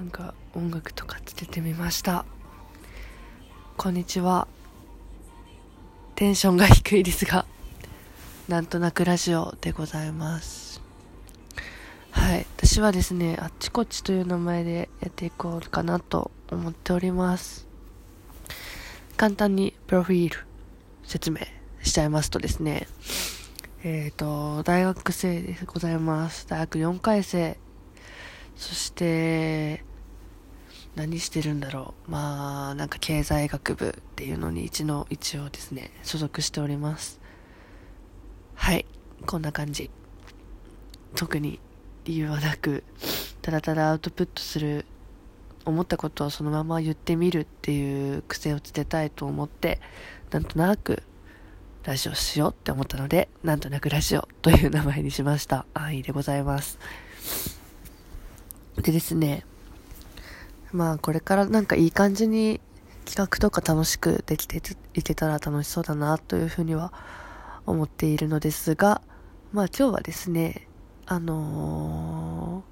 なんか音楽とかつけてみました。こんにちは。テンションが低いですがなんとなくラジオでございます。はい。私はですねあっちこっちという名前でやっていこうかなと思っております。簡単にプロフィール説明しちゃいますとですねえっ、ー、と大学生でございます。大学4回生。そして何してるんだろう。まあ、なんか経済学部っていうのに一の一応ですね、所属しております。はい、こんな感じ。特に理由はなく、ただただアウトプットする、思ったことをそのまま言ってみるっていう癖をつけたいと思って、なんとなくラジオしようって思ったので、なんとなくラジオという名前にしました。安易でございます。でですね、まあこれからなんかいい感じに企画とか楽しくできていけたら楽しそうだなというふうには思っているのですが、まあ今日はですね、あの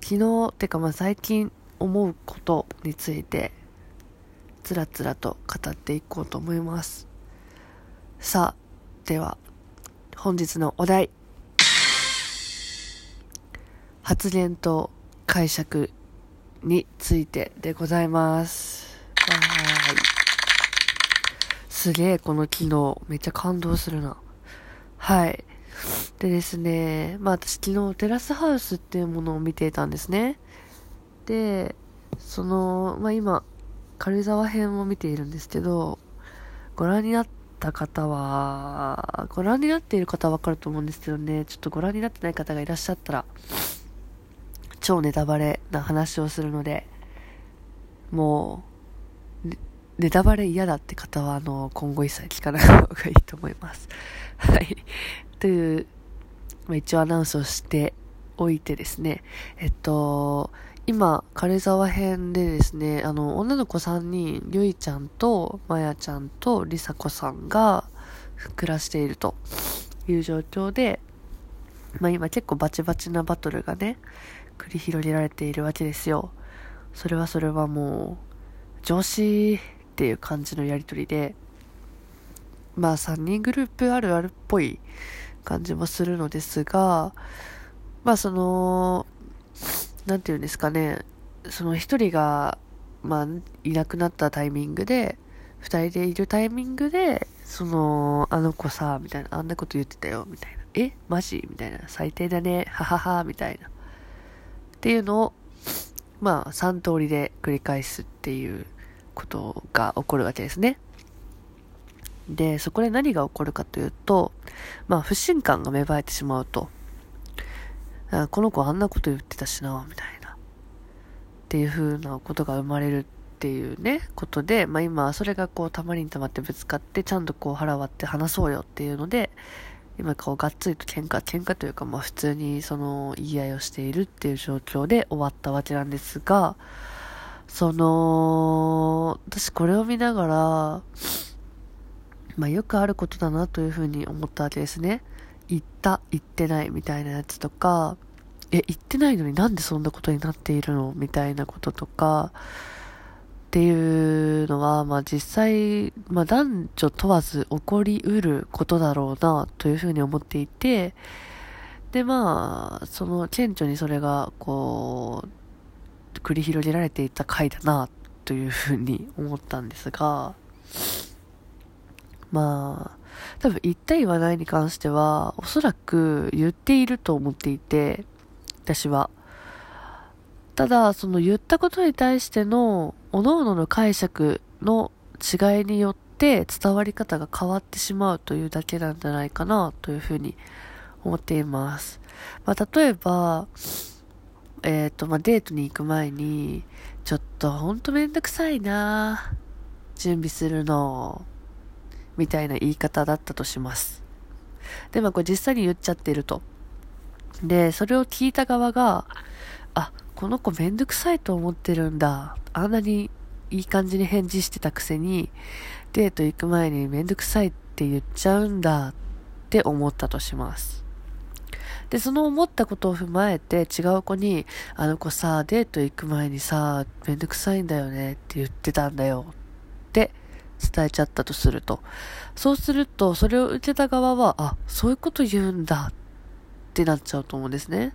ー、昨日っ、てかまあ最近思うことについて、つらつらと語っていこうと思います。さあ、では、本日のお題。発言と解釈についてでございます。はい。すげえ、この機能。めっちゃ感動するな。はい。でですね、まあ私昨日テラスハウスっていうものを見ていたんですね。で、その、まあ今、軽井沢編を見ているんですけど、ご覧になった方は、ご覧になっている方はわかると思うんですけどね、ちょっとご覧になってない方がいらっしゃったら、超ネタバレな話をするので、もう、ネタバレ嫌だって方は、あの、今後一切聞かない方がいいと思います。はい。という、まあ、一応アナウンスをしておいてですね、えっと、今、軽井沢編でですね、あの、女の子3人、ゆいちゃんと、まやちゃんと、りさこさんが暮らしているという状況で、まあ今結構バチバチなバトルがね、繰り広げられているわけですよ。それはそれはもう、上司っていう感じのやりとりで、まあ3人グループあるあるっぽい感じもするのですが、まあその、なんていうんですかね、その一人が、まあ、いなくなったタイミングで、二人でいるタイミングで、その、あの子さ、みたいな、あんなこと言ってたよ、みたいな。えマジ？みたいな。最低だね。ははは、みたいな。っていうのを、まあ、3通りで繰り返すっていうことが起こるわけですね。で、そこで何が起こるかというと、まあ、不信感が芽生えてしまうと。あこの子あんなこと言ってたしな、みたいな。っていう風なことが生まれるっていうね、ことで、まあ今、それがこう、たまりにたまってぶつかって、ちゃんとこう腹割って話そうよっていうので、今こうがっつりと喧嘩、喧嘩というかまあ普通にその言い合いをしているっていう状況で終わったわけなんですが、その、私これを見ながら、まあよくあることだなというふうに思ったわけですね。言った、言ってないみたいなやつとか、え、言ってないのになんでそんなことになっているの？みたいなこととか、っていうのは、まあ実際、まあ男女問わず起こりうることだろうな、というふうに思っていて、でまあ、その顕著にそれが、こう、繰り広げられていた回だな、というふうに思ったんですが、まあ、多分言った言わないに関しては、おそらく言っていると思っていて、私は。ただ、その言ったことに対しての、各々の解釈の違いによって伝わり方が変わってしまうというだけなんじゃないかなというふうに思っています。まあ、例えば、えっ、ー、と、まあ、デートに行く前に、ちょっとほんとめんどくさいな準備するの、みたいな言い方だったとします。で、まあ、これ実際に言っちゃってると。で、それを聞いた側が、あ、この子めんどくさいと思ってるんだ。あんなにいい感じに返事してたくせに、デート行く前にめんどくさいって言っちゃうんだって思ったとします。で、その思ったことを踏まえて違う子に、あの子さ、デート行く前にさ、めんどくさいんだよねって言ってたんだよって伝えちゃったとすると。そうすると、それを受けた側は、あ、そういうこと言うんだってなっちゃうと思うんですね。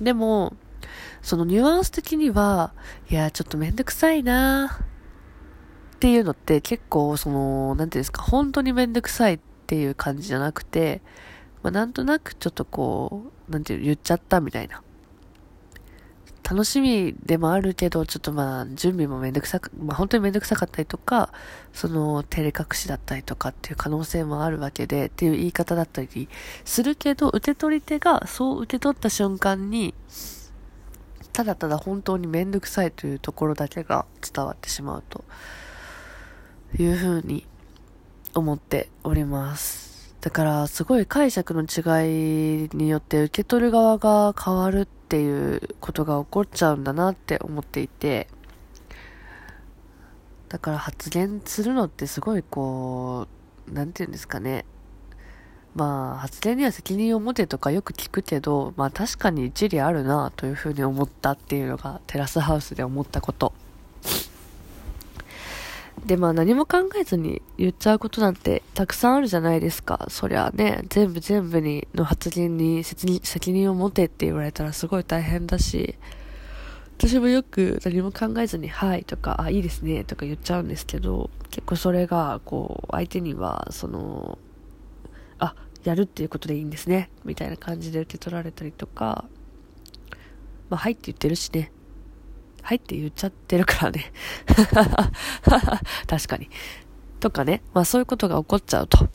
でも、そのニュアンス的には、いや、ちょっとめんどくさいなっていうのって結構、その、なんていうんですか、本当にめんどくさいっていう感じじゃなくて、まあ、なんとなくちょっとこう、なんていう言っちゃったみたいな。楽しみでもあるけど、ちょっとまあ、準備もめんどくさく、まあ本当にめんどくさかったりとか、その、照れ隠しだったりとかっていう可能性もあるわけで、っていう言い方だったりするけど、受け取り手がそう受け取った瞬間に、ただただ本当にめんどくさいというところだけが伝わってしまうというふうに思っております。だからすごい解釈の違いによって受け取る側が変わるっていうことが起こっちゃうんだなって思っていて、だから発言するのってすごいこう、なんていうんですかね。まあ、発言には責任を持てとかよく聞くけど、まあ確かに一理あるなというふうに思ったっていうのがテラスハウスで思ったこと。で、まあ何も考えずに言っちゃうことなんてたくさんあるじゃないですか。そりゃね、全部全部にの発言に責任を持てって言われたらすごい大変だし、私もよく何も考えずに、はいとか、あ、いいですねとか言っちゃうんですけど、結構それが、こう、相手には、その、あ、やるっていうことでいいんですね、みたいな感じで受け取られたりとか、まあ、はいって言ってるしね。はいって言っちゃってるからね。確かに。とかね。まあそういうことが起こっちゃうと。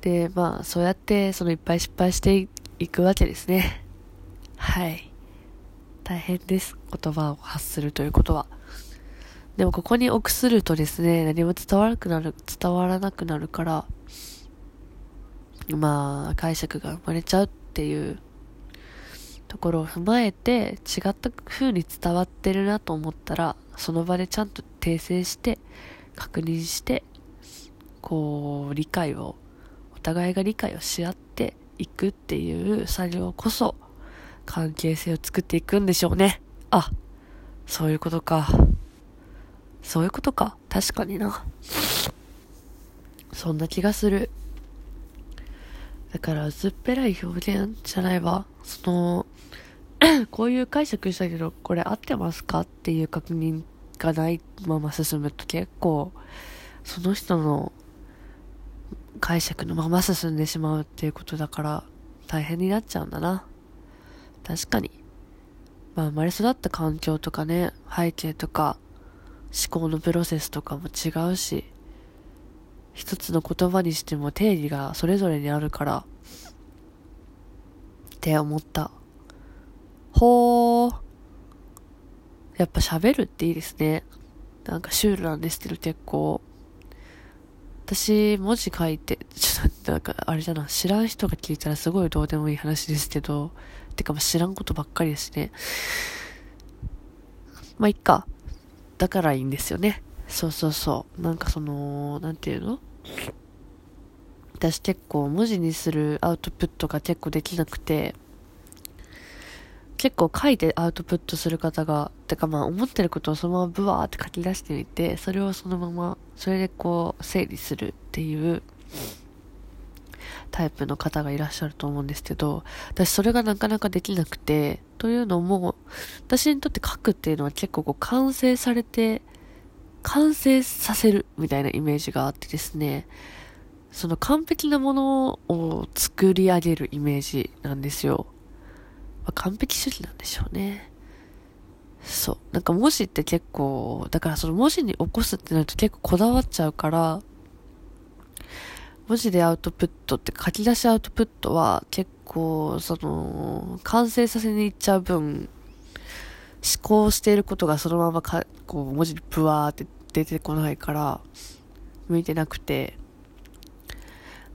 で、まあそうやってそのいっぱい失敗していくわけですね。はい。大変です。言葉を発するということは。でもここに臆するとですね、何も伝わらなくなる、伝わらなくなるから、まあ、解釈が生まれちゃうっていうところを踏まえて、違った風に伝わってるなと思ったら、その場でちゃんと訂正して、確認して、こう、理解を、お互いが理解をし合っていくっていう作業こそ、関係性を作っていくんでしょうね。あ、そういうことか。そういうことか。確かにな。そんな気がする。だから、薄っぺらい表現じゃないわ。その、こういう解釈したけど、これ合ってますかっていう確認がないまま進むと結構、その人の解釈のまま進んでしまうっていうことだから、大変になっちゃうんだな。確かに。まあ、生まれ育った環境とかね、背景とか、思考のプロセスとかも違うし、一つの言葉にしても定義がそれぞれにあるから、って思った。ほー。やっぱ喋るっていいですね。なんかシュールなんですけど結構。私、文字書いて、ちょっとなんかあれじゃな、知らん人が聞いたらすごいどうでもいい話ですけど、てか知らんことばっかりですね。まあ、いっか。だからいいんですよね。そうそうそう。なんかその、なんていうの？私結構文字にするアウトプットが結構できなくて、結構書いてアウトプットする方が、てかまあ思ってることをそのままブワーって書き出してみて、それをそのまま、それでこう整理するっていうタイプの方がいらっしゃると思うんですけど、私それがなかなかできなくて、というのも、私にとって書くっていうのは結構こう完成されて、完成させるみたいなイメージがあってですね、その完璧なものを作り上げるイメージなんですよ。まあ、完璧主義なんでしょうね。そう。なんか文字って結構、だからその文字に起こすってなると結構こだわっちゃうから、文字でアウトプットって書き出しアウトプットは結構その完成させに行っちゃう分思考していることがそのままかこう文字にブワーって出てこないから向いてなくて。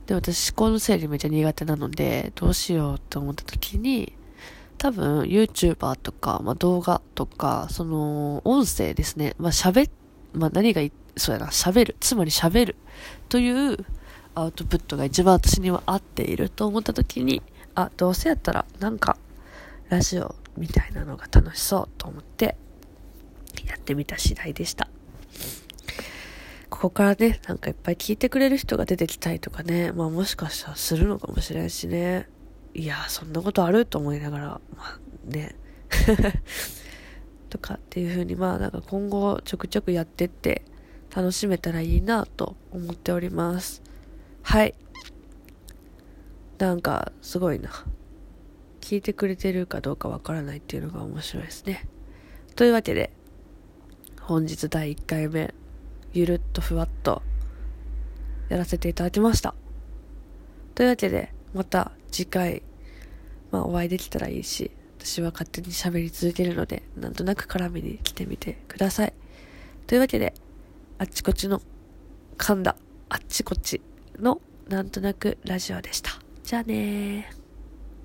で私思考の整理めっちゃ苦手なのでどうしようって思った時に多分 YouTuber とか、まあ、動画とかその音声ですね。まあ喋まあ何がそうやな喋る。つまり喋るというアウトプットが一番私には合っていると思った時に、あ、どうせやったらなんかラジオみたいなのが楽しそうと思ってやってみた次第でした。ここからね、なんかいっぱい聞いてくれる人が出てきたりとかね、まあもしかしたらするのかもしれんしね。いや、そんなことあると思いながら、まあね。とかっていう風にまあなんか今後ちょくちょくやってって楽しめたらいいなと思っております。はい。なんかすごいな。聞いてくれてるかどうかわからないっていうのが面白いですね。というわけで、本日第1回目、ゆるっとふわっとやらせていただきました。というわけで、また次回、まあお会いできたらいいし、私は勝手に喋り続けるので、なんとなく絡みに来てみてください。というわけで、あっちこっちの、噛んだ、あっちこっちの、なんとなくラジオでした。じゃあねー。